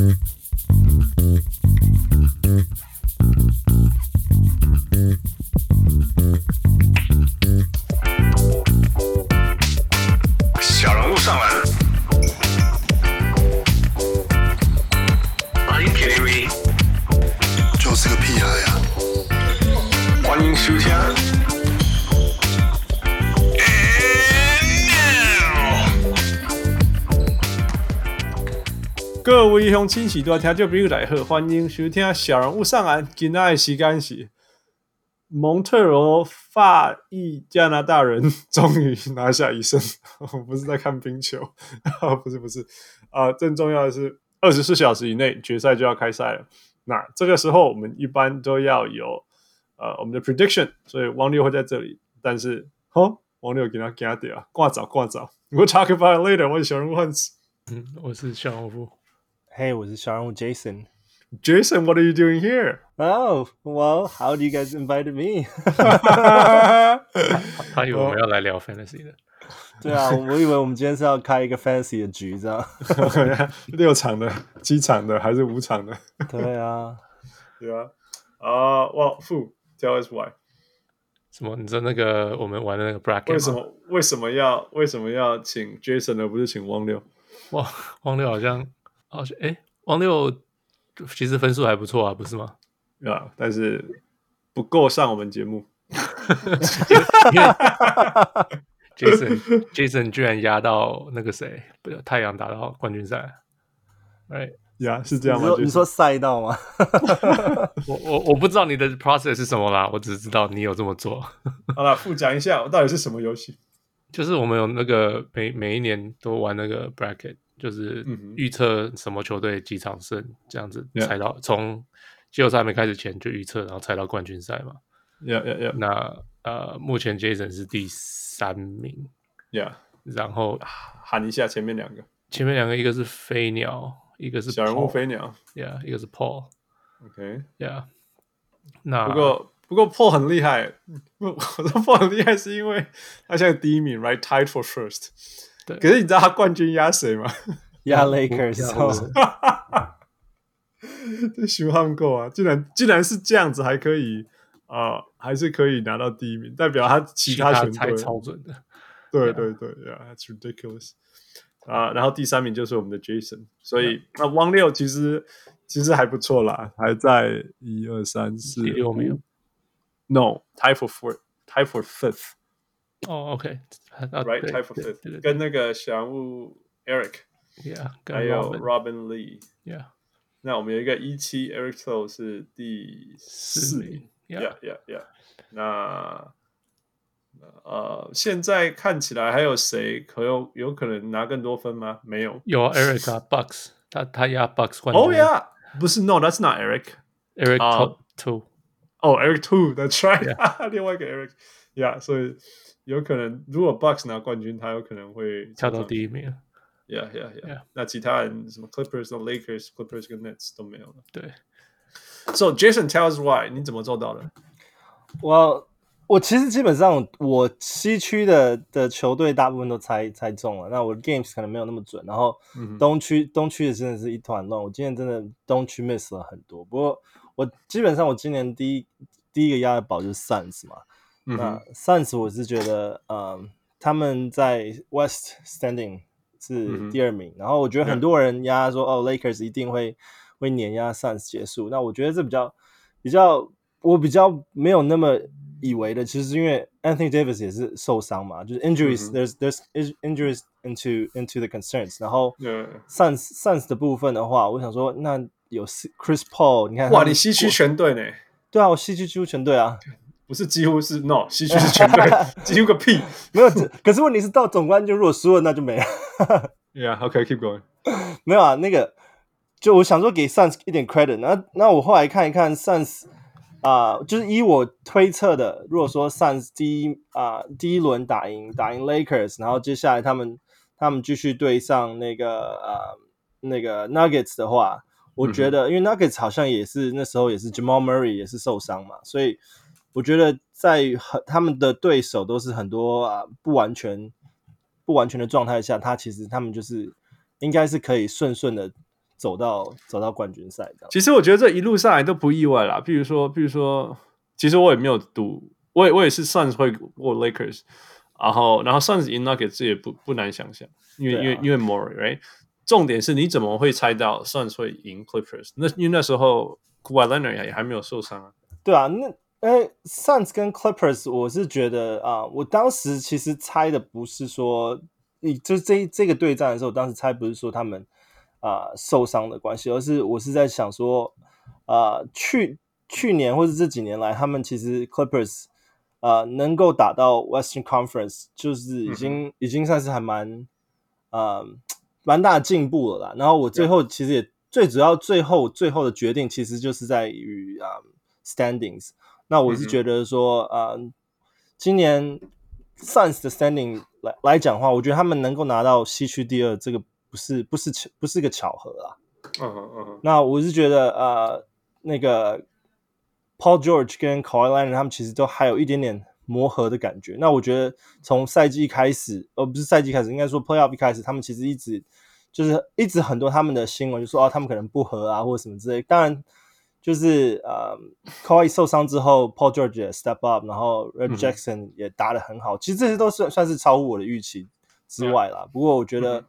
Mm-hmm. 各位乡亲喜多听就比如来贺，欢迎收听小人物上岸。今天的时间是蒙特罗法裔加拿大人终于拿下一胜。我不是在看冰球，不是不是啊、呃，更重要的是二十四小时以内决赛就要开赛了。那这个时候我们一般都要有呃我们的 prediction，所以汪六会在这里。但是哦，汪六给他给他掉，挂早挂早。We'll talk about it later。我是小人物汉斯，嗯，我是小人物。Hey，我是小人物 Jason。Jason，what are you doing here? Oh, well, how do you guys invite me? 他以为我们要来聊 fantasy 的。对啊，我以为我们今天是要开一个 fantasy 的局，这样。六场的、七场的还是五场的？对啊，对啊。啊，哇，Fu tell us why？什么？你知道那个我们玩的那个 bracket？为什么？为什么要为什么要请 Jason 而不是请汪六？哇，汪六好像。 哦，哎，王六其实分数还不错啊，不是吗？啊但是不够上我们节目。Jason Jason 居然压到那个谁，不是太阳打到冠军赛，哎呀，是这样吗？你说，你说赛道吗？我我我不知道你的 process 是什么啦，我只知道你有这么做。好了，复讲一下，到底是什么游戏？就是我们有那个每每一年都玩那个 bracket。就是预测什么球队几场胜，这样子猜到从季后赛还没开始前就预测，然后猜到冠军赛嘛。Yeah, yeah, yeah. 那呃，目前 Jason 是第三名。Yeah，然后喊一下前面两个，前面两个一个是飞鸟，一个是小人物飞鸟。Yeah，一个是 Paul。OK，Yeah。那不过不过 Paul 很厉害，我说 Paul 很厉害是因为他现在第一名，Right，tied for first。可是你知道他冠军压谁吗？压 Lakers。这许他们够啊！竟然竟然是这样子，还可以啊、呃，还是可以拿到第一名，代表他其他全队超准的。对对对，Yeah，that's ridiculous。啊、呃，然后第三名就是我们的 Jason，所以那汪六其实其实还不错啦，还在一二三四第六名。No，tie for fourth，tie for fifth。哦，OK。Right, type of fifth，跟那个小人物 Eric，Yeah，还有 Robin Lee，Yeah，那我们有一个一七 Eric So 是第四名，Yeah，Yeah，Yeah，那呃，现在看起来还有谁可有有可能拿更多分吗？没有，有 Eric 啊，Bucks，他他压 Bucks 冠军，Oh yeah，不是，No，that's not Eric，Eric Two，哦，Eric Two，That's right，另外一个 Eric，Yeah，所以。 有可能，如果 Bucks 拿冠军，他有可能会跳到第一名。Yeah, yeah, yeah, yeah. 那其他人什么 Clippers 和 Lakers、Clippers 跟 Nets 都没有了。对。So Jason tells why，你怎么做到的？我我其实基本上我西区的的球队大部分都猜猜中了，那我的 Games 可能没有那么准。然后东区、嗯、东区的真的是一团乱，我今年真的东区 miss 了很多。不过我基本上我今年第一第一个押的宝就是 Suns 嘛。那 Suns 我是觉得，呃，他们在 West Standing 是第二名，嗯、然后我觉得很多人压说，嗯、哦，Lakers 一定会会碾压 Suns 结束。那我觉得这比较比较，我比较没有那么以为的，其实是因为 Anthony Davis 也是受伤嘛，就是 injuries，there's、嗯、there's injuries into into the concerns。然后 Suns Suns 的部分的话，我想说，那有 Chris Paul，你看，哇，你西区全队呢？对啊，我西区几乎全队啊。不是几乎是 no，西区是全队，几乎个屁，没有。可是问题是到总冠军如果输了，那就没了。Yeah，OK，keep、okay, going。没有啊，那个就我想说给 Suns 一点 credit。那那我后来看一看 Suns 啊、呃，就是依我推测的，如果说 Suns 第一啊、呃、第一轮打赢打赢 Lakers，然后接下来他们他们继续对上那个呃那个 Nuggets 的话，我觉得、嗯、因为 Nuggets 好像也是那时候也是 Jamal Murray 也是受伤嘛，所以。我觉得在很他们的对手都是很多啊不完全不完全的状态下，他其实他们就是应该是可以顺顺的走到走到冠军赛这样。其实我觉得这一路上来都不意外啦。比如说，比如说，其实我也没有赌，我也我也是算会过 Lakers，然后然后算是赢 Nuggets 也不不难想象，因为、啊、因为因为 Morey，right？重点是你怎么会猜到算是会赢 Clippers？那因为那时候 Kawhi Leonard 也还没有受伤啊。对啊，那。哎，Suns 跟 Clippers，我是觉得啊，我当时其实猜的不是说，你就是这这个对战的时候，我当时猜不是说他们啊受伤的关系，而是我是在想说，啊去去年或者这几年来，他们其实 Clippers 啊能够打到 Western Conference，就是已经、嗯、已经算是还蛮啊蛮大的进步了啦。然后我最后其实也最主要最后最后的决定，其实就是在于啊 standings。那我是觉得说，啊、嗯呃，今年 Suns 的 standing 来来讲的话，我觉得他们能够拿到西区第二，这个不是不是巧不是个巧合啦。嗯嗯嗯。那我是觉得，呃，那个 Paul George 跟 Kawhi Leonard 他们其实都还有一点点磨合的感觉。那我觉得从赛季开始，而、呃、不是赛季开始，应该说 Playoff 一开始，他们其实一直就是一直很多他们的新闻就说，哦，他们可能不合啊，或者什么之类。当然。就是呃 c o y 受伤之后，Paul George 也 step up，然后 Red Jackson 也打得很好。嗯、其实这些都是算是超乎我的预期之外啦。不过我觉得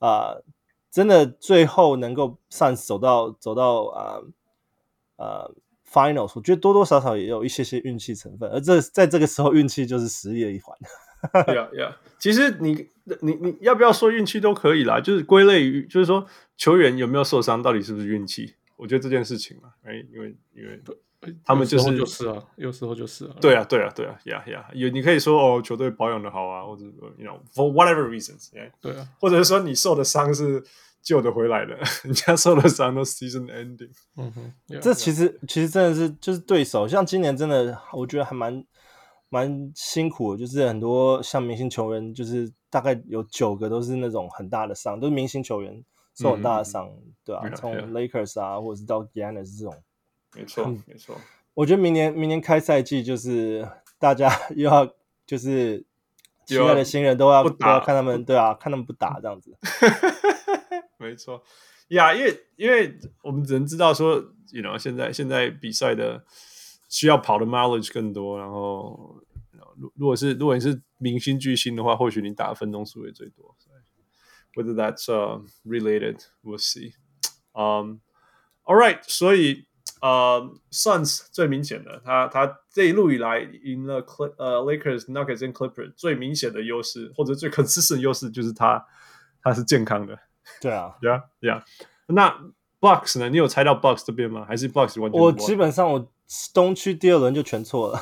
啊、嗯呃，真的最后能够上走到走到啊呃，呃 Finals，我觉得多多少少也有一些些运气成分。而这在这个时候，运气就是实力的一环。对啊，对啊。其实你你你要不要说运气都可以啦，就是归类于就是说球员有没有受伤，到底是不是运气？我觉得这件事情嘛，哎，因为因为他们就是就是啊，有时候就是啊，对啊，对啊，对啊，呀呀，有你可以说哦，球队保养的好啊，或者 you know for whatever reasons，对啊，或者是说你受的伤是救得回来的，人家受的伤都 season ending，嗯哼，这其实其实真的是就是对手，像今年真的我觉得还蛮蛮辛苦的，就是很多像明星球员，就是大概有九个都是那种很大的伤，都是明星球员。受很大的伤，嗯、对啊，从 Lakers 啊，或者是到 Giannis 这种，没错，没错。我觉得明年明年开赛季就是大家 又要就是期待的新人都要都要看他们，对啊，看他们不打这样子。没错，呀、yeah，因为因为我们只能知道说，you know，现在现在比赛的需要跑的 mileage 更多，然后如如果是如果你是明星巨星的话，或许你打的分钟数也最多。Whether that's uh related, we'll see. Um, all right. 所以呃，Suns 最明显的，他他这一路以来赢了 Clip 呃 Lakers、Nuggets 跟 Clippers 最明显的优势，或者最 consistent 优势就是他他是健康的。对啊，Yeah, Yeah. 那 Bucks 呢？你有猜到 Bucks 这边吗？还是 Bucks 完全？我基本上我东区第二轮就全错了。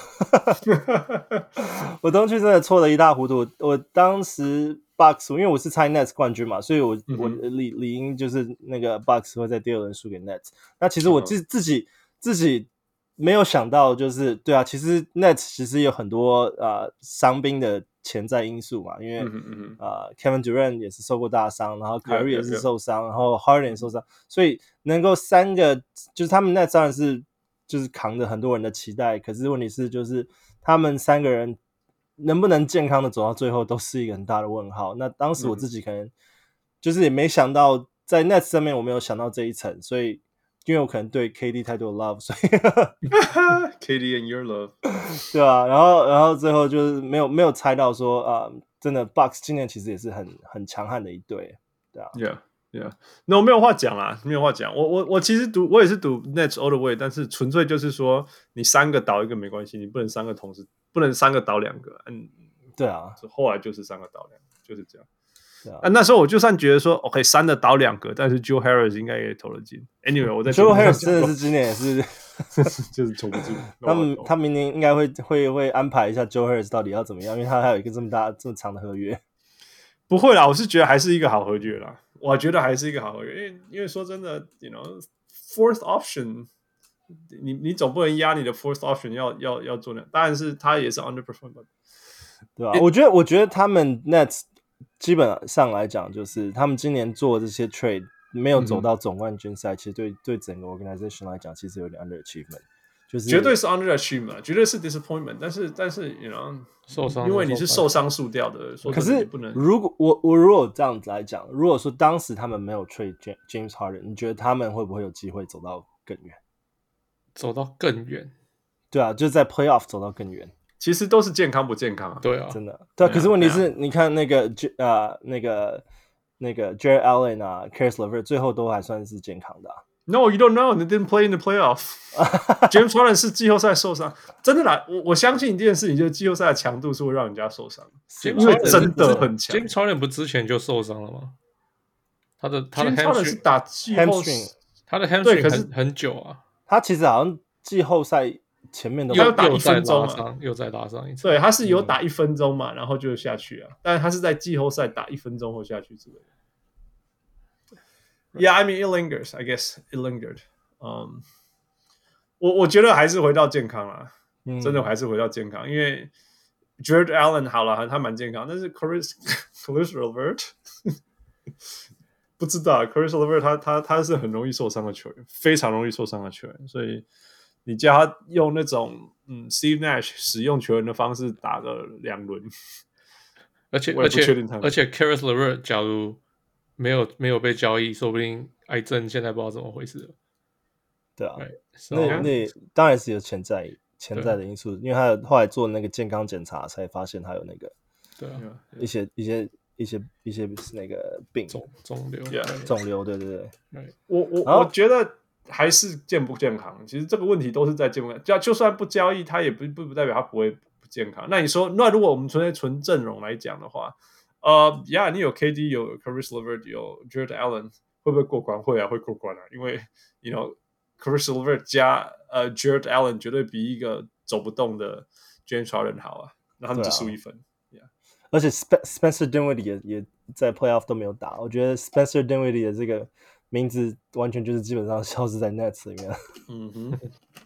我东区真的错得一塌糊涂。我当时。Bucks，因为我是猜 Nets 冠军嘛，所以我、嗯、我理理应就是那个 Bucks 会在第二轮输给 Nets。那其实我自自己、嗯、自己没有想到，就是对啊，其实 Nets 其实有很多呃伤兵的潜在因素嘛，因为啊、嗯嗯呃、Kevin Durant 也是受过大伤，然后 Kyrie 也是受伤，然后 Harden 也受伤，所以能够三个就是他们 Nets 当然是就是扛着很多人的期待，可是问题是就是他们三个人。能不能健康的走到最后，都是一个很大的问号。那当时我自己可能就是也没想到，在 Nets 上面我没有想到这一层，所以因为我可能对 KD 太多 love，所以 KD and your love，对啊，然后然后最后就是没有没有猜到说啊、呃，真的 Bucks 今年其实也是很很强悍的一队，对啊，Yeah Yeah，那我没有话讲啦，没有话讲。我我我其实赌我也是赌 Nets all the way，但是纯粹就是说你三个倒一个没关系，你不能三个同时。不能三个倒两个，嗯，对啊，后来就是三个倒两个，就是这样。啊，啊，那时候我就算觉得说，OK，三个倒两个，但是 Joe Harris 应该也投了进。Anyway，我在 Joe Harris 真的是今年也是，就是投不进。他们他明年应该会会会安排一下 Joe Harris 到底要怎么样，因为他还有一个这么大这么长的合约。不会啦，我是觉得还是一个好合约啦。我觉得还是一个好合约，因为因为说真的，you know，fourth option。你你总不能压你的 fourth option 要要要做那，当然是他也是 underperform 对吧？我觉得我觉得他们 Nets 基本上来讲，就是他们今年做这些 trade 没有走到总冠军赛，嗯、其实对对整个 organization 来讲，其实有点 underachievement。就是绝对是 underachievement，绝对是 disappointment 但。但是但是，you know，受伤，因为你是受伤输掉的。可是不能。如果我我如果这样子来讲，如果说当时他们没有 trade James Harden，你觉得他们会不会有机会走到更远？走到更远？对啊，就是在 playoff 走到更远。其实都是健康不健康啊？对啊，真的。对，可是问题是，你看那个呃那个那个 Jarrett Allen 啊，Caris LeVert 最后都还算是健康的啊。No, you don't know. They didn't play in the playoff. James Harden 是季后赛受伤，真的啦。我我相信一件事情，就是季后赛的强度是会让人家受伤，因为真的很强。James Harden 不之前就受伤了吗？他的他的 hamstring 是打季后赛，他的 hamstring 很很久啊。他其实好像季后赛前面都要打一分钟嘛，又再打上一次。对，他是有打一分钟嘛，然后就下去啊。但是他是在季后赛打一分钟后下去之类的。Yeah, I mean it lingers. I guess it lingered. 嗯，我我觉得还是回到健康了，真的还是回到健康，因为 Jarrett Allen 好了，他蛮健康，但是 Caris Caris LeVert 不知道，Caris LeVert 他他他是很容易受伤的球员，非常容易受伤的球员，所以你叫他用那种嗯 Steve Nash 使用球员的方式打个两轮，而且而且而且 Caris LeVert 假如。 没有没有被交易，说不定癌症现在不知道怎么回事了。对啊，right. so, 那那当然是有潜在潜在的因素，因为他后来做那个健康检查，才发现他有那个对啊一些一些一些一些那个病肿肿瘤，yeah, 肿瘤对对对。Right. 我我我觉得还是健不健康，其实这个问题都是在健不健康。就就算不交易，他也不不不代表他不会不健康。那你说，那如果我们纯纯阵容来讲的话？呃，呀，你有 KD，有 Caris LeVert，有 Jarrett Allen，会不会过关？会啊，会过关啊，因为，you know，Caris LeVert 加呃 Jarrett Allen 绝对比一个走不动的 James Harden 好啊，那他们只输一分。Yeah. 而且 Spencer Dinwiddie 也也在 Playoff 都没有打，我觉得 Spencer Dinwiddie 的这个名字完全就是基本上消失在 Nets 里面。嗯哼，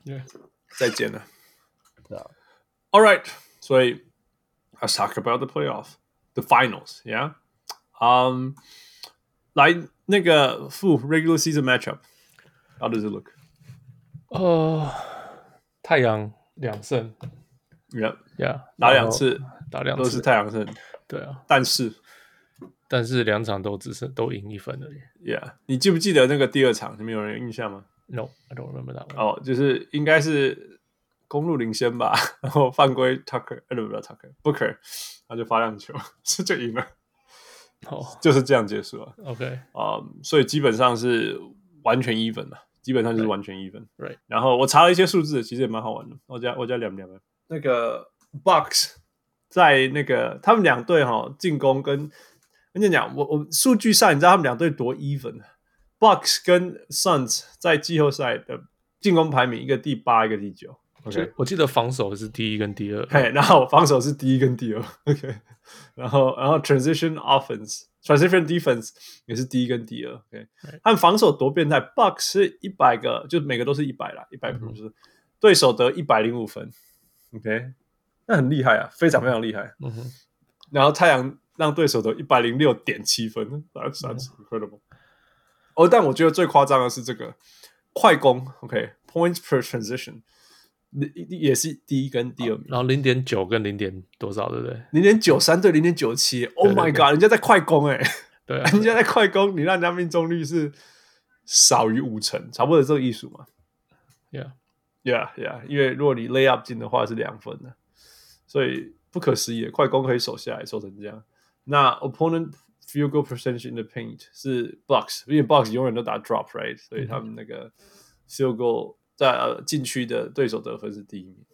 Yeah，再见了。对啊。All right，所以 let's talk about the playoff。 The finals, yeah. Um, 来那个负 regular season matchup, how does it look? 呃，太阳两胜，Yeah, Yeah，打两次，打两次都是太阳胜，对啊。但是，但是两场都只是都赢一分而已。Yeah，你记不记得那个第二场？你们有人有印象吗？No, I don't remember that one. 哦，就是应该是 公路领先吧，然后犯规 Tucker，呃，不不，Tucker，Booker。他就发亮球，是就赢了，哦、oh.，就是这样结束了。OK，啊、um,，所以基本上是完全 even 了，基本上就是完全 even。Right，然后我查了一些数字，其实也蛮好玩的。我加我加两两个，那个 Bucks 在那个他们两队哈进攻跟跟你讲，我我数据上你知道他们两队多 even？Bucks 跟 Suns 在季后赛的进攻排名，一个第八，一个第九。OK，我记得防守是第一跟第二，嘿，然后防守是第一跟第二，OK，然后然后 transition offense，transition defense 也是第一跟第二，OK，他们防守多变态，Bucks 是一百个，就每个都是一百啦，一百分是对手得一百零五分，OK，那很厉害啊，非常非常厉害，嗯哼，然后太阳让对手得一百零六点七分，That's incredible，哦，但我觉得最夸张的是这个快攻，OK，points per transition。也是第一跟第二名，然后零点九跟零点多少，对不对？零点九三对零点九七，Oh my god！人家在快攻哎，对，人家在快攻，你让人家命中率是少于五成，差不多这个意思嘛？Yeah，Yeah，Yeah，因为如果你 lay up 进的话是两分的，所以不可思议，快攻可以守下来，守成这样。那 opponent field goal percentage in the paint 是 Bucks，因为 Bucks 永远都打 drop right，所以他们那个 field goal。在呃禁区的对手得分是第一名，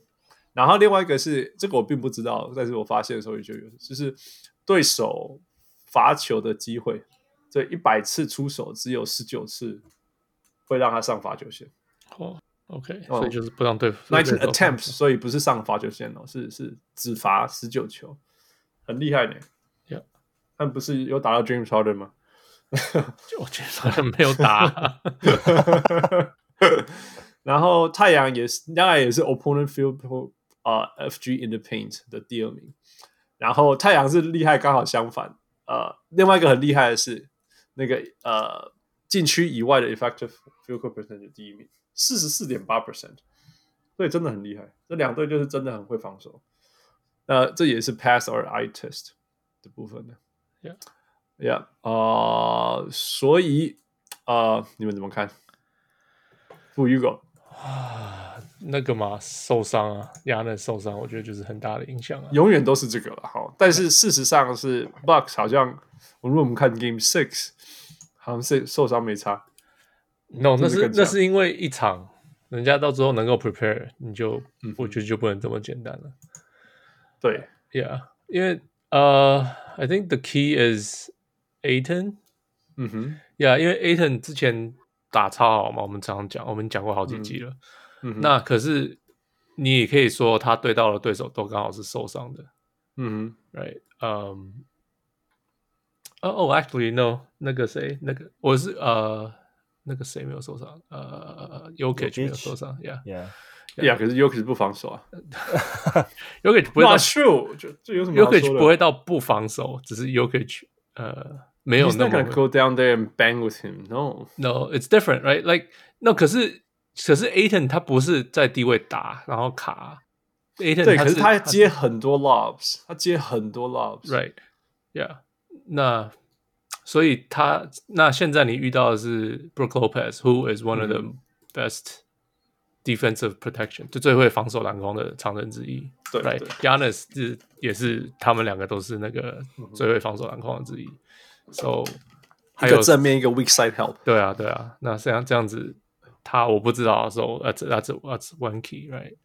然后另外一个是这个我并不知道，但是我发现的时候也就有，就是对手罚球的机会，这一百次出手只有十九次会让他上罚球线。哦，OK，所以就是不让对 nineteen attempts，所以不是上罚球线哦，是是只罚十九球，很厉害呢。Yeah，但不是有打到 James Harden 吗？我觉得没有打。然后太阳也是，当然也是 opponent field 啊、uh, FG in the paint 的第二名。然后太阳是厉害，刚好相反。呃，另外一个很厉害的是那个呃禁区以外的 effective field goal percentage 第一名，四十四点八 percent。所所以真的很厉害。这两队就是真的很会防守。呃这也是 pass or eye test 的部分呢。Yeah，Yeah，啊，所以啊，uh, 你们怎么看 you got？啊，那个嘛，受伤啊，亚能受伤，我觉得就是很大的影响啊。永远都是这个了，好，但是事实上是 Bucks 好像，如果我们看 Game Six，好像是受伤没差。No，那是那是因为一场，人家到最后能够 prepare，你就、嗯、我觉得就不能这么简单了。对，Yeah，因为呃、uh,，I think the key is Ayton。嗯哼，Yeah，因为 Ayton 之前。打超好嘛？我们常常讲，我们讲过好几集了。嗯嗯、那可是你也可以说，他对到的对手都刚好是受伤的。嗯，Right，嗯，哦哦，Actually no，那个谁，那个我是呃，那个谁没有受伤？呃，Yokich 没有受伤。Yeah，Yeah，可是 Yokich 不防守啊。y o k i c 不会到 true，就这有什么 y o k i c 不会到不防守，只是 Yokich 呃。没有那么 gonna go down there and bang with him. No, no, it's different, right? Like no，可是可是 Ayton 他不是在低位打，然后卡。Ayton 对，可是他接很多 lobs，他接很多 lobs。Right, yeah. 那所以他那现在你遇到的是 Brook Lopez，who is one of the best defensive protection，就最会防守篮筐的常人之一。对，Giannis 是也是他们两个都是那个最会防守篮筐的之一。 So，还有正面一个 weak side help。对啊，对啊。那这样这样子，他我不知道。So that's that's that's one key, right？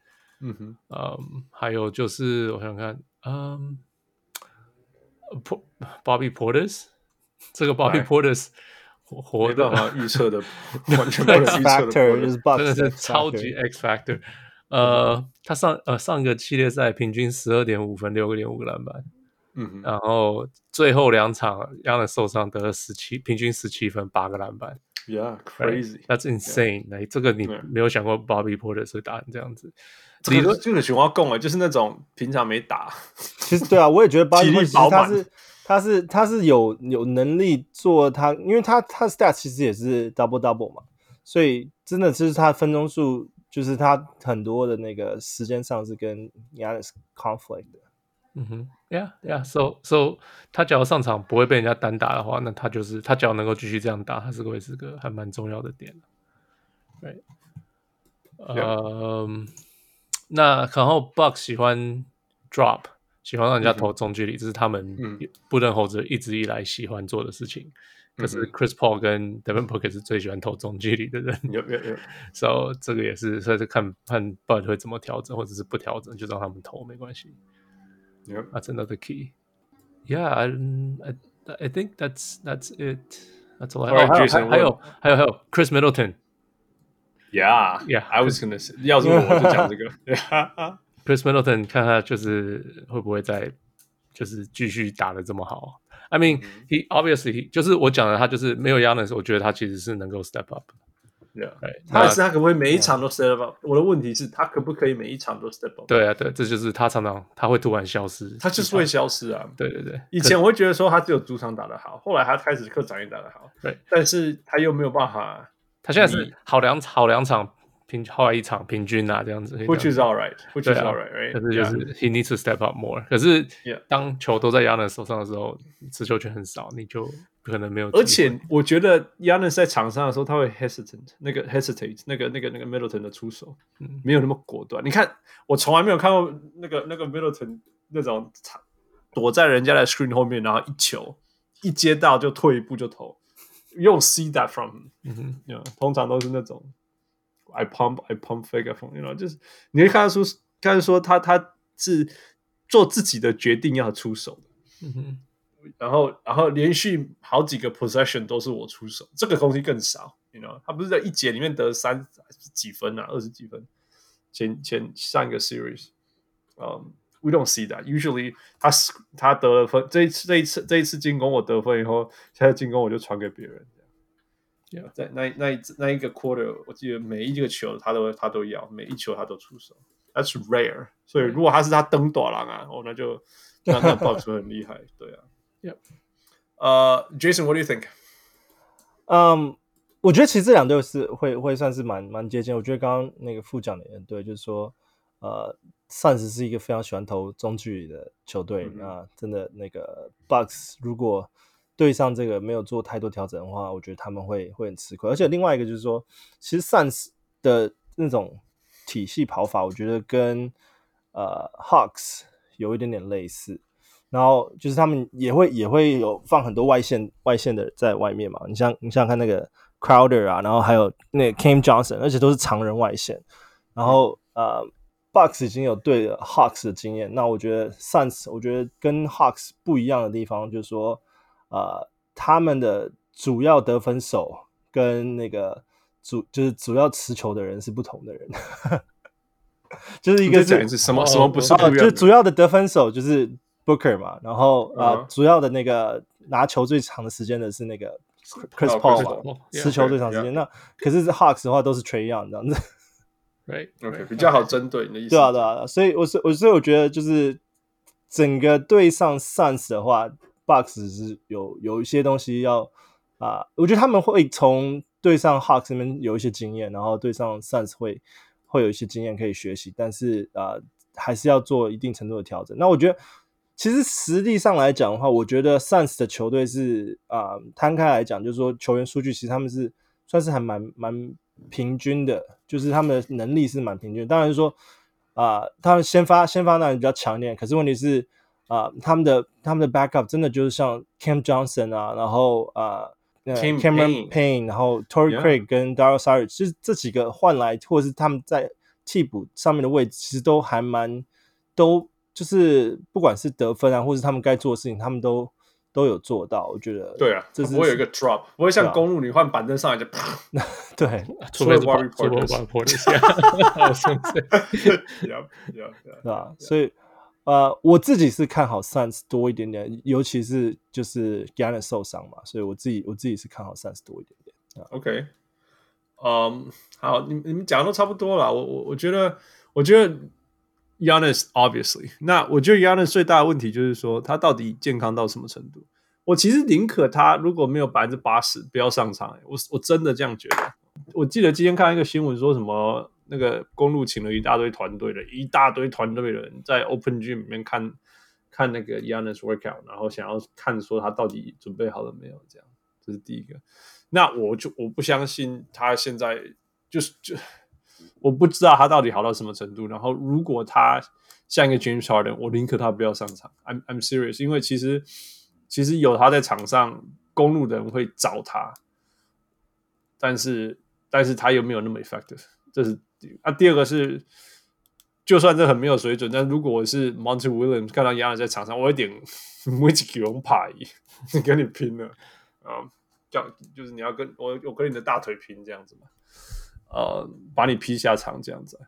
嗯哼。嗯，还有就是我想看，嗯，Bobby Porter's 这个 Bobby Porter's 活的啊预测的 完全没有预测的，真的是超级 X factor。呃，他上呃上个系列赛平均十二点五分，六个点五个篮板。嗯，然后最后两场亚当受伤得了十七，平均十七分，八个篮板。Yeah, crazy. That's insane. 来，这个你没有想过，Bobby Portis 会打成这样子？你说这个情况共啊，就是那种平常没打。其实对啊，我也觉得 Bobby Porter 他是他是他是有有能力做他，因为他他 stats 其实也是 double double 嘛，所以真的就是他分钟数，就是他很多的那个时间上是跟 Giannis conflict 的。嗯哼，Yeah Yeah，So So，他只要上场不会被人家单打的话，那他就是他只要能够继续这样打，他是会是个还蛮重要的点。对，呃，那然后 Bucks 喜欢 Drop，喜欢让人家投中距离，这是他们布伦猴子一直以来喜欢做的事情。可是 Chris Paul 跟 Devin Booker 是最喜欢投中距离的人。有有有，So 这个也是，所以是看看 Bud 会怎么调整，或者是不调整，就让他们投没关系。Yep. That's another key. Yeah, I, I, I think that's that's it. That's all. I have. 还有还有还有 Chris Middleton. Yeah, yeah. I was gonna say，要是我就讲这个。 Chris Middleton，看他就是会不会再就是继续打得这么好。I mean,、mm hmm. he obviously 就是我讲的，他就是没有 Giannis，我觉得他其实是能够 step up。 对，但是他可不可以每一场都 step up？我的问题是，他可不可以每一场都 step up？对啊，对，这就是他常常他会突然消失，他就是会消失啊。对对对，以前我会觉得说他只有主场打得好，后来他开始客场也打得好，对，但是他又没有办法。他现在是好两好两场平，后来一场平均啊，这样子。Which is alright，Which is alright，right？可是就是 he needs to step up more。可是当球都在亚当手上的时候，持球权很少，你就。可能没有，而且我觉得 Giannis 在场上的时候，他会 hesitant，那个 hesitate，那个那个那个 Middleton 的出手，嗯，没有那么果断。你看，我从来没有看过那个那个 Middleton 那种躲在人家的 screen 后面，然后一球一接到就退一步就投。Don't see that from，嗯哼通常都是那种 I pump I pump fake from，you know，就是你会看得出，看得说他他是做自己的决定要出手的，嗯哼。然后，然后连续好几个 possession 都是我出手，这个东西更少，you know，他不是在一节里面得三几分啊，二十几分。前前上一个 series，嗯、um,，we don't see that。Usually，他他得了分，这一次这一次这一次进攻我得分以后，现在进攻我就传给别人.在那那一那一个 quarter，我记得每一个球他都他都要，每一球他都出手，That's rare。所以如果他是他登短廊啊，哦，那就那那爆出很厉害，对啊。呃、yeah. uh,，Jason，what do you think？嗯，um, 我觉得其实这两队是会会算是蛮蛮接近。我觉得刚刚那个副讲的也对，就是说，呃，Suns 是一个非常喜欢投中距离的球队、嗯、啊，真的那个 Bucks 如果对上这个没有做太多调整的话，我觉得他们会会很吃亏。而且另外一个就是说，其实 Suns 的那种体系跑法，我觉得跟呃 Hawks 有一点点类似。然后就是他们也会也会有放很多外线外线的在外面嘛，你像你想想看那个 Crowder 啊，然后还有那个 Cam Johnson，而且都是常人外线。然后呃，Bucks 已经有对 Hawks 的经验，那我觉得 Suns 我觉得跟 Hawks 不一样的地方就是说，呃，他们的主要得分手跟那个主就是主要持球的人是不同的人，就是一个是，是什么什么不是就主要的得分手就是。Booker 嘛，然后啊、uh 主要的那个拿球最长的时间的是那个 Chris Paul 嘛，持、oh, 球最长时间。Yeah, okay, 那可是 Hawks 的话都是 Trae Young 这样子，Right？OK，比较好针对你的意思。对啊，对啊，所以我是我所以我觉得就是整个对上 Suns 的话 Box 是有有一些东西要啊、我觉得他们会从对上 Hawks 那边有一些经验，然后对上 Suns 会会有一些经验可以学习，但是啊、呃，还是要做一定程度的调整。那我觉得。其实实力上来讲的话，我觉得 Suns 的球队是啊，摊开来讲，就是说球员数据其实他们是算是还蛮蛮平均的，就是他们的能力是蛮平均。当然说啊，他们先发先发那比较强一点，可是问题是啊，他们的他们的 backup 真的就是像 Cam Johnson 啊，然后啊，Cameron Payne，然后 Torrey Craig 跟 Daryl Saric，就是这几个换来或者是他们在替补上面的位置，其实都还蛮都。就是不管是得分啊，或是他们该做的事情，他们都都有做到。我觉得对啊，这是不会有一个 drop，不会像公路你换板凳上来就啪。对，除非是 Portis，是吧？所以呃，我自己是看好 Suns 多一点点，尤其是就是 Giannis 受伤嘛，所以我自己我自己是看好 Suns 多一点点。OK，嗯、好，你你们讲的都差不多了。我我我觉得，我觉得。Giannis obviously，那我觉得 Giannis 最大的问题就是说，他到底健康到什么程度？我其实宁可他如果没有百分之八十不要上场，我我真的这样觉得。我记得今天看一个新闻，说什么那个公路请了一大堆团队的，一大堆团队的人在 Open Gym 里面看看那个 Yannis workout，然后想要看说他到底准备好了没有？这样，这是第一个。那我就我不相信他现在就是就。我不知道他到底好到什么程度。然后，如果他像一个 James Harden，我宁可他不要上场。I'm I'm serious，因为其实其实有他在场上，公路的人会找他，但是但是他又没有那么 effective。这是啊，第二个是，就算这很没有水准，但如果我是 Monty Williams 看到 Giannis 在场上，我一点没几个人怕，跟你拼了啊！叫就是你要跟我我跟你的大腿拼这样子嘛。呃，把你劈下场这样子。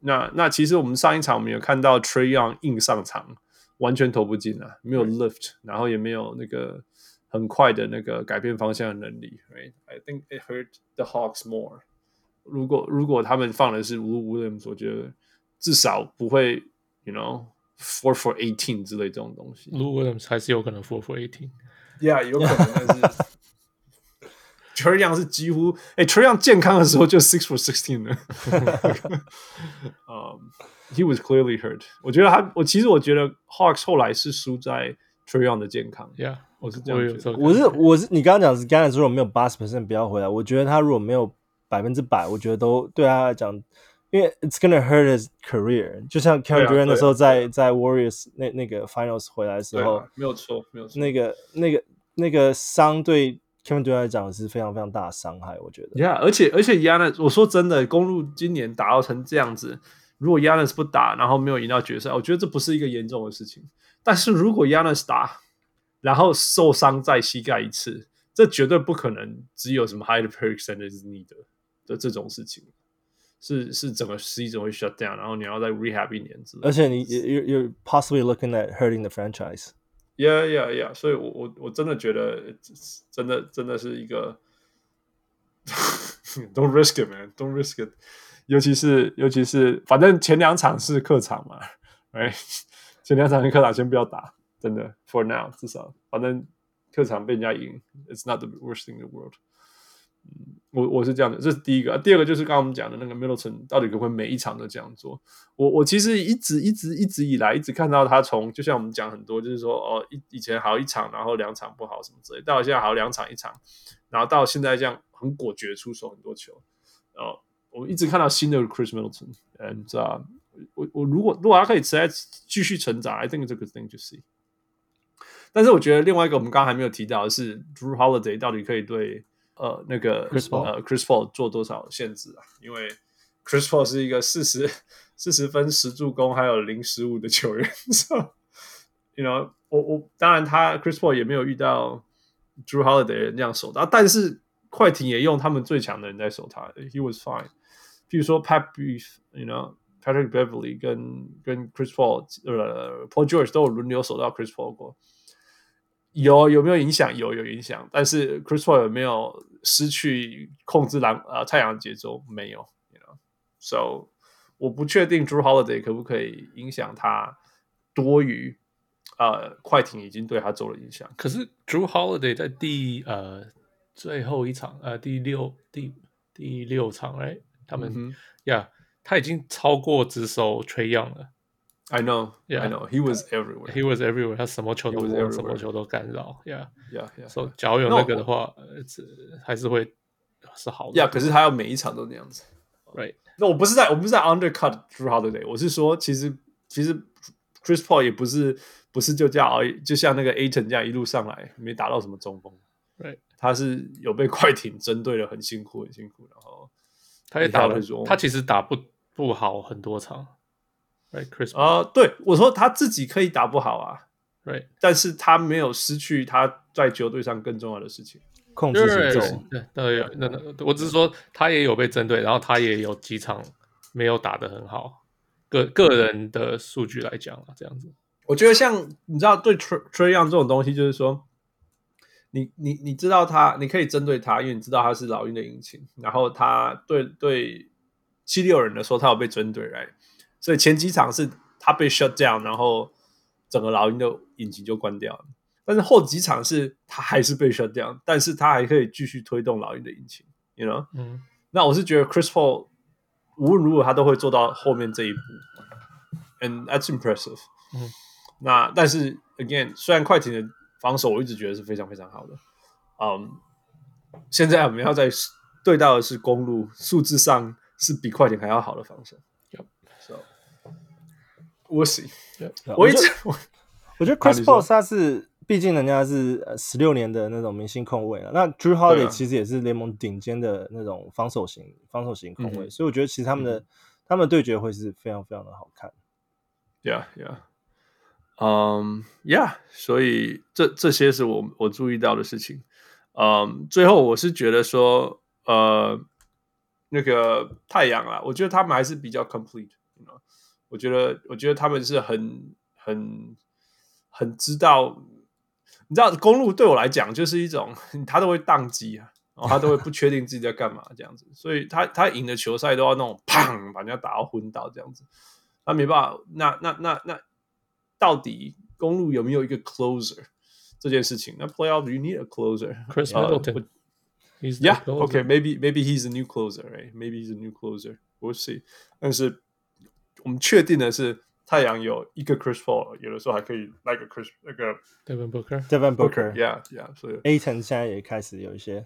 那那其实我们上一场我们有看到 Trae Young 硬上场，完全投不进啊，没有 lift，然后也没有那个很快的那个改变方向的能力。Right? I think it hurt the Hawks more 如。果如果他们放的是 Lou Williams，我觉得至少不会，you know four for eighteen 之类这种东西。Lou Williams 还是有可能 four for eighteen。Yeah，有可能，但是。Trae Young 是几乎哎，Trae Young 健康的时候就 six for sixteen 了。嗯、um,，He was clearly hurt。我觉得他，我其实我觉得 Hawks 后来是输在 Trae Young 的健康。Yeah，我是这样觉得。我是我是你刚刚讲是 Giannis 如果没有八十 percent 不要回来，我觉得他如果没有百分之百，我觉得都对他来讲，因为 It's gonna hurt his career。就像 Kevin Durant 的时候在，在在 Warriors 那那个 Finals 回来的时候，没有错，没有错。那个那个那个伤对。Kevin Durant 来讲是非常非常大的伤害，我觉得。Yeah，而且而且 Giannis，我说真的，公路今年打到成这样子，如果 Giannis 不打，然后没有赢到决赛，我觉得这不是一个严重的事情。但是如果 Giannis 打，然后受伤再膝盖一次，这绝对不可能只有什么 high percentage need 的这种事情，是是整个 season 会 shut down，然后你要再 rehab 一年之类。而且你 you you're possibly looking at hurting the franchise。Yeah, yeah, yeah. 所以我，我我我真的觉得，真的真的是一个，Don't risk it, man. Don't risk it. 尤其是尤其是，反正前两场是客场嘛，Right? 前两场是客场，先不要打，真的。For now，至少反正客场被人家赢，It's not the worst thing in the world. 我我是这样的，这是第一个。第二个就是刚刚我们讲的那个 Middleton 到底可不可以每一场都这样做？我我其实一直一直一直以来一直看到他从就像我们讲很多，就是说哦，以以前好一场，然后两场不好什么之类，到现在好两场一场，然后到现在这样很果决出手很多球。哦，我一直看到新的 Chris Middleton，and、uh, 我我如果如果他可以持续继续成长，I think it's a good thing to see。但是我觉得另外一个我们刚刚还没有提到的是 Drew Holiday 到底可以对。呃，那个 Chris Paul 呃，Chris Paul 做多少限制啊？因为 Chris Paul 是一个四十四十分十助攻还有零失误的球员，so，you know，我我当然他 Chris Paul 也没有遇到 Drew Holiday 那样守他，但是快艇也用他们最强的人在守他，He was fine。譬如说 Pat Beef，you know，Patrick Beverly 跟跟 Chris Paul，呃，Paul George 都有轮流守到 Chris Paul 过。有有没有影响？有有影响，但是 Chris Paul 有没有失去控制篮呃太阳的节奏？没有，you know，so 我不确定 Drew Holiday 可不可以影响他多余呃快艇已经对他做了影响。可是 Drew Holiday 在第呃最后一场呃第六第第六场哎，他们呀、嗯 yeah, 他已经超过只手 Trey Young 了。I know, yeah, I know. He was everywhere. He was everywhere. 他什么球都过，什么球都干扰。Yeah, yeah, yeah. So，假如有那个的话，这还是会是好的。Yeah，可是他要每一场都那样子。Right？那我不是在，我不是在 undercut Drew Holiday。我是说，其实其实 Chris Paul 也不是不是就这样，就像那个 Ayton 这样一路上来，没打到什么中锋。Right？他是有被快艇针对的，很辛苦，很辛苦。然后他也打了，他其实打不不好很多场。Chris 啊，uh, 对，我说他自己可以打不好啊，Right，但是他没有失去他在球队上更重要的事情，控制节奏。对，对，那那我只是说他也有被针对，然后他也有几场没有打得很好，个个人的数据来讲啊，这样子。我觉得像你知道，对 Trae Young 这种东西，就是说，你你你知道他，你可以针对他，因为你知道他是老鹰的引擎，然后他对对七六人的时候，他有被针对，Right？所以前几场是他被 shut down，然后整个老鹰的引擎就关掉了。但是后几场是他还是被 shut down，但是他还可以继续推动老鹰的引擎，you know？嗯。那我是觉得 Chris Paul 无论如何他都会做到后面这一步，and that's impressive。嗯。那但是 again，虽然快艇的防守我一直觉得是非常非常好的，嗯、um,，现在我们要在对到的是公路，数字上是比快艇还要好的防守。我是，我一直我我觉得 Chris Paul 他是，毕竟人家是十六年的那种明星控卫了。那 Drew Holiday 其实也是联盟顶尖的那种防守型防守型控卫，所以我觉得其实他们的他们的对决会是非常非常的好看。Yeah, yeah, um, yeah. 所以这这些是我我注意到的事情。嗯，最后我是觉得说，呃，那个太阳啊，我觉得他们还是比较 complete。我觉得，我觉得他们是很、很、很知道，你知道，公路对我来讲就是一种，他都会宕机啊，然后他都会不确定自己在干嘛这样子，所以他他赢的球赛都要那种砰把人家打到昏倒这样子，他没办法。那那那那，到底公路有没有一个 closer 这件事情？那 playoff you need a closer。Chris Middleton。Yeah, okay, maybe maybe he's a new closer, right? Maybe he's a new closer. We'll see. 但是。我们确定的是，太阳有一个 Chris Paul，有的时候还可以来个 Chris 那个 Devin Booker，Devin Booker，Yeah，Yeah，所以 Ayton 现在也开始有一些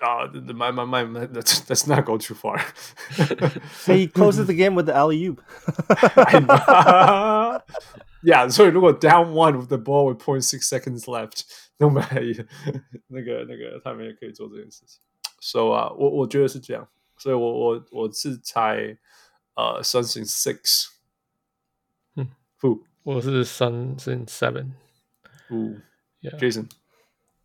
啊，My My My Let's not go too far。 He closes the game with the alley-oop。 Yeah，所以如果 down one with the ball with point six seconds left，那我们还那个那个他们也可以做这件事情。So 啊，我我觉得是这样，所以我我我是猜。 呃，Suns in six，嗯，不，我是 Suns in seven，不，Jason，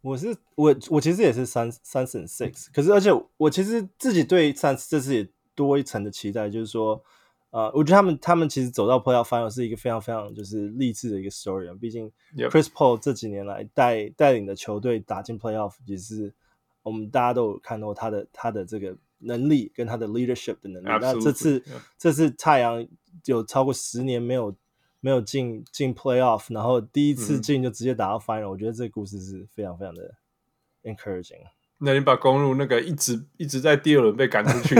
我是我我其实也是 Suns Suns in six，可是而且我其实自己对 Suns 这次也多一层的期待，就是说，呃，我觉得他们他们其实走到 Playoff Final 是一个非常非常就是励志的一个 story 啊，毕竟 Chris Paul 这几年来带带领的球队打进 Playoff，也是我们大家都有看到他的他的这个。能力跟他的 leadership 的能力，那这次.这次太阳有超过十年没有没有进进 playoff，然后第一次进就直接打到 final，、嗯、我觉得这个故事是非常非常的 encouraging。那你把公路那个一直一直在第二轮被赶出去，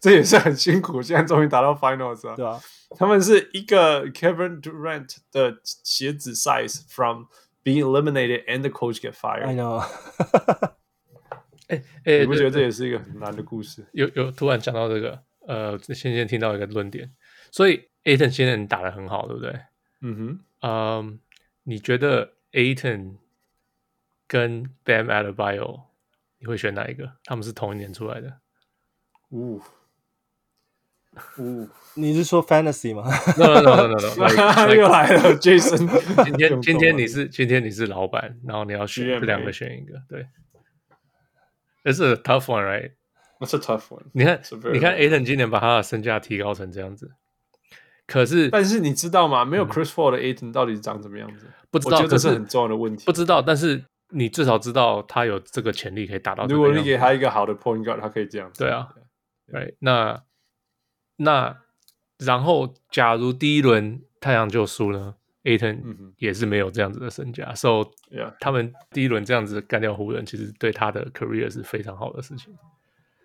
这也是很辛苦。现在终于打到 finals 了，对啊，他们是一个 Kevin Durant 的鞋子 size from being eliminated and the coach get fired。I know。哎哎，你不觉得这也是一个很难的故事？有有突然讲到这个，呃，先先听到一个论点，所以 Ayton 现在你打的很好，对不对？嗯哼，嗯，你觉得 Ayton？跟 Bam Adebayo，你会选哪一个？他们是同一年出来的。呜呜，你是说 Fantasy 吗？No No No No No，又来了，Jason。今天今天你是今天你是老板，然后你要选这两个选一个，对。这是 a tough one, right? That's a tough one. 你看，你看，Ayton 今年把他的身价提高成这样子，可是，但是你知道吗？没有 Chris Paul 的 Ayton 到底长什么样子？不知道，这是很重要的问题。不知道，但是。你至少知道他有这个潜力可以达到。如果你给他一个好的 point guard，他可以这样子。对啊，对，那那然后，假如第一轮太阳就输了，Ayton 也是没有这样子的身价。所以他们第一轮这样子干掉湖人，其实对他的 career 是非常好的事情。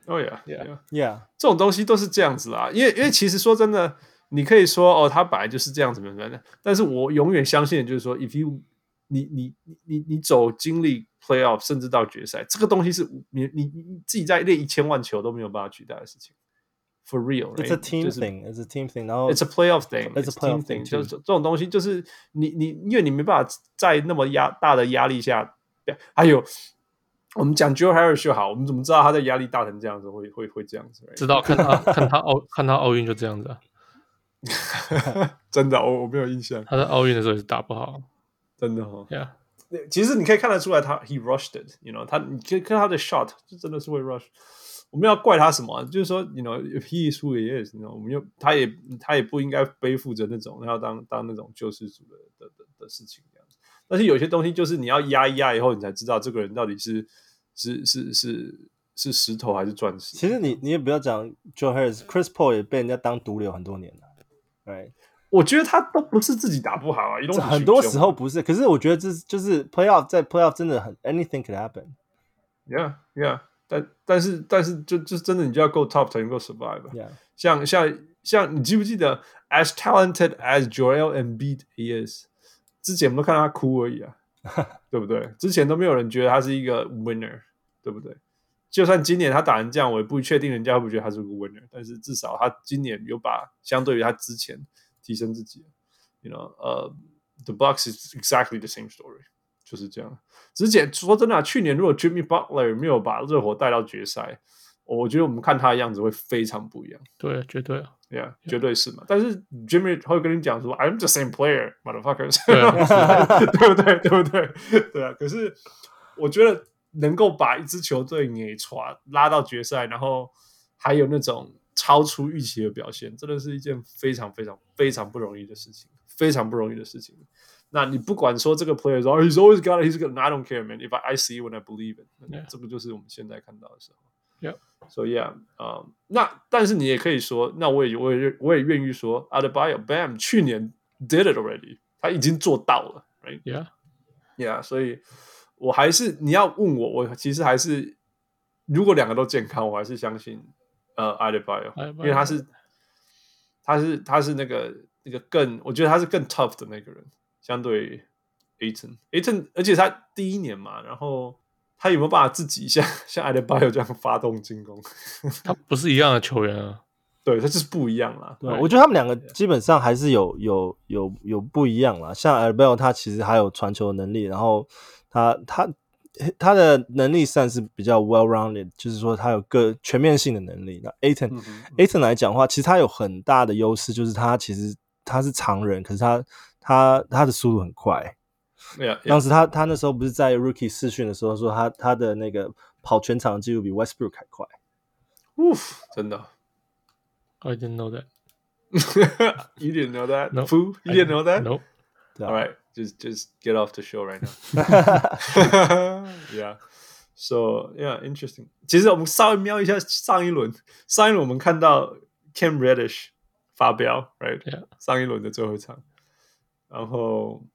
哦呀，yeah yeah，这种东西都是这样子啦。因为因为其实说真的，你可以说哦，他本来就是这样子的，但是我永远相信就是说，if you 你你你你走经历 playoff 甚至到决赛，这个东西是你你你自己在练一千万球都没有办法取代的事情。For real，it's a team thing，it's a team thing。然后 it's a playoff thing，it's a playoff thing。就是这种东西，就是你你因为你没办法在那么压大的压力下，还有我们讲 Joe Harris 就好，我们怎么知道他在压力大成这样子会会会这样子？知道看他看他奥看他奥运就这样子啊。真的，我我没有印象。他在奥运的时候也是打不好。真的哈，Yeah，其实你可以看得出来，他 he rushed it，you know，他你可以看他的 shot，就真的是会 rush。我们要怪他什么？就是说，you know，if he is who he is，you know，我们又他也他也不应该背负着那种要当当那种救世主的的的的事情这样子。但是有些东西就是你要压一压以后，你才知道这个人到底是是是是是石头还是钻石。其实你你也不要讲 Joe Harris，Chris Paul 也被人家当毒瘤很多年了，right？我觉得他都不是自己打不好啊，很多时候不是。可是我觉得这是就是 playoff 在 playoff 真的很 anything could happen。Yeah, yeah，但但是但是就就真的你就要够 top 才能够 survive。像像像你记不记得 as talented as Joel Embiid is，之前我们都看到他哭而已啊，对不对？之前都没有人觉得他是一个 winner，对不对？就算今年他打成这样，我也不确定人家会不会觉得他是个 winner，但是至少他今年有把相对于他之前。提升自己，you know，呃、uh,，The Bucks is exactly the same story，就是这样。之前说真的、啊，去年如果 Jimmy Butler 没有把热火带到决赛，我觉得我们看他的样子会非常不一样。对，绝对啊，Yeah，绝对是嘛。但是 Jimmy 会跟你讲说，I'm the same player，motherfuckers，对不对？对不对？对啊。可是我觉得能够把一支球队给传拉到决赛，然后还有那种。超出预期的表现，真的是一件非常非常非常不容易的事情，非常不容易的事情。那你不管说这个 player 说 he's always got it, he's got I don't care man if I, I see when I believe it，、yeah. 这不就是我们现在看到的时候？Yeah. So yeah，啊、um,，那但是你也可以说，那我也我也我也愿意说，Adebayo Bam 去年 did it already，他已经做到了，right？Yeah，yeah，所以我还是你要问我，我其实还是如果两个都健康，我还是相信。呃，Adebayo，因为他是，他是，他是那个那个更，我觉得他是更 tough 的那个人， 相对于 Ayton，Ayton，而且他第一年嘛，然后他有没有办法自己像像 Adebayo 这样发动进攻？他不是一样的球员啊，对，他就是不一样啦。对，我觉得他们两个基本上还是有有有有不一样啦。像 Adebayo 他其实还有传球能力，然后他他。他的能力算是比较 well rounded，就是说他有个全面性的能力。那嗯、Ayton 来讲的话，其实他有很大的优势，就是他其实他是常人，可是他他他的速度很快。Yeah, yeah. 当时他他那时候不是在 Rookie 试训的时候说他他的那个跑全场的记录比 Westbrook 还快。Oof，，真的？I didn't know that. you didn't know that? No. You didn't know that? No. All right. Just just get off the show right now. yeah. So yeah, interesting. 其实我们稍微瞄一下上一轮，上一轮我们看到 Cam Reddish 发飙，right？、Yeah. 上一轮的最后一场，然后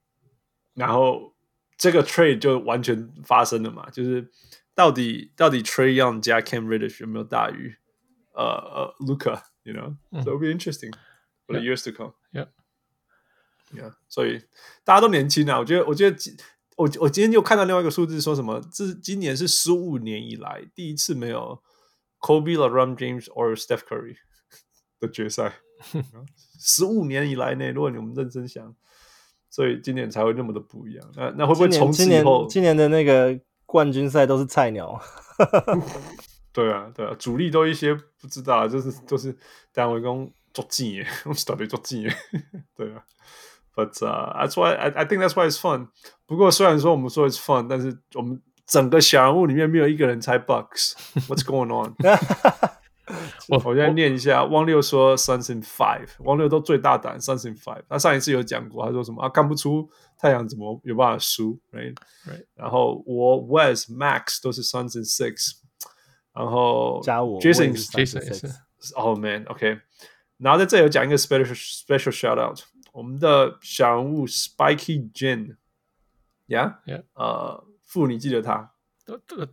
然后这个 trade 就完全发生了嘛，就是到底到底 Trae Young 加 Cam Reddish 有没有大于呃呃 Luca，you know，so it'll be interesting for the years to come. Yeah, yeah. 所以大家都年轻啊，我觉得，我觉得，我我今天又看到另外一个数字，说什么？这今年是十五年以来第一次没有 Kobe、LeBron James or Steph Curry 的决赛，十五年以来呢？如果你们认真想，所以今年才会那么的不一样。那那会不会从此以后今年，今年的那个？冠军赛都是菜鸟，对啊，对啊，主力都一些不知道，就是都是单位工作技耶，我是特别做技耶，对啊。But、uh, that's why I I think that's why it's fun。不过虽然说我们说 it's fun，但是我们整个小人物里面没有一个人猜 Bucks。What's going on？我我现在念一下，汪六说 in five，汪六都最大胆 in five。他上一次有讲过，他说什么啊？看不出太阳怎么有办法输，right？Right。然后我 Wes Max 都是 in six，然后加我 Jason Jason，Oh man，OK。然后在这里有讲一个 special special shout out，我们的小人物 Spiky Jin，Yeah，Yeah，呃，傅你记得他？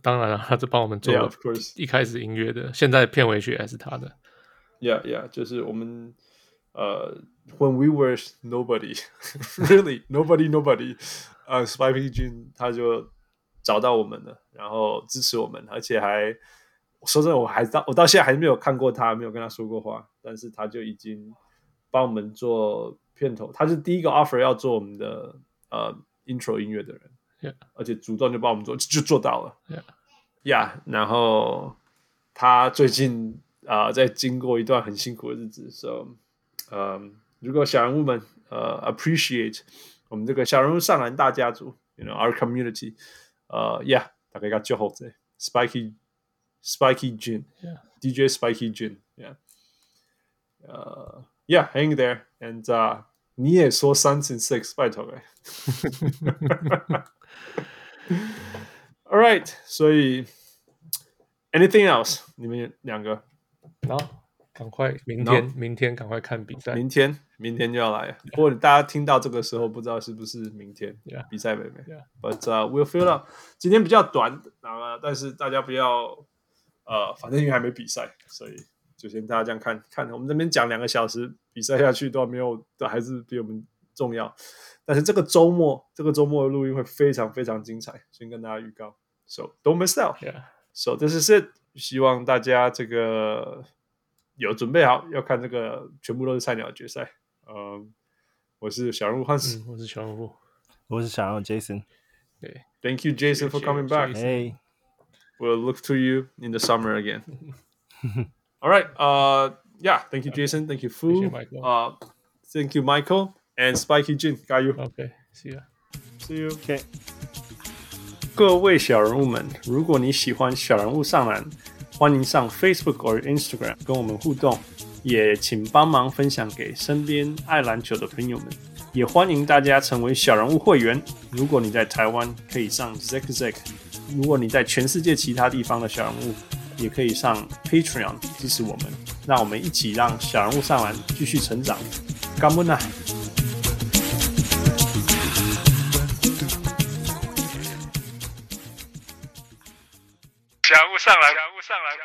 当然了，他是帮我们做了一开始音乐的，现在片尾曲还是他的。Yeah, yeah，就是我们呃、uh,，When we were nobody, really nobody, nobody，呃、uh,，Spike Jin 他就找到我们了，然后支持我们，而且还说真的，我还到我到现在还没有看过他，没有跟他说过话，但是他就已经帮我们做片头，他是第一个 offer 要做我们的呃、uh, intro 音乐的人。而且主动就帮我们做，就做到了。呀，Yeah，然后他最近啊、呃，在经过一段很辛苦的日子，，so，，嗯，如果小人物们呃 appreciate 我们这个小人物上篮大家族，you know our community，呃，Yeah，大概叫好这，Spiky，Spiky Jin，DJ Spiky Jin，Yeah，呃，Yeah，hang there，and 啊，你也说 Suns in six，拜托哎。All right，所以 anything else？你们两个，然后赶快明天，明天赶快看比赛。明天，明天就要来。不过大家听到这个时候，不知道是不是明天比赛没没？But we'll fill up。今天比较短，啊，但是大家不要呃，反正因为还没比赛，所以就先大家这样看看。我们这边讲两个小时，比赛下去都没有，都还是比我们重要。但是这个周末，这个周末的录音会非常非常精彩，先跟大家预告。So don't miss out. Yeah. So this is it. 希望大家这个有准备好，要看这个全部都是菜鸟的决赛。嗯，我是小人物汉斯，我是小人物，我是小人物 Jason。对，Thank you Jason for coming back. Hey, we'll look to you in the summer again. All right. Uh, yeah. Thank you Jason. Thank you Fu. Uh, thank you Michael. And Spiky Jin，加油！OK，See you，See you。OK，各位小人物们，如果你喜欢小人物上篮，欢迎上 Facebook 或 Instagram 跟我们互动，也请帮忙分享给身边爱篮球的朋友们。也欢迎大家成为小人物会员。如果你在台湾，可以上 Zack Zack；如果你在全世界其他地方的小人物，也可以上 Patreon 支持我们。让我们一起让小人物上篮继续成长。干们上来。感悟上来。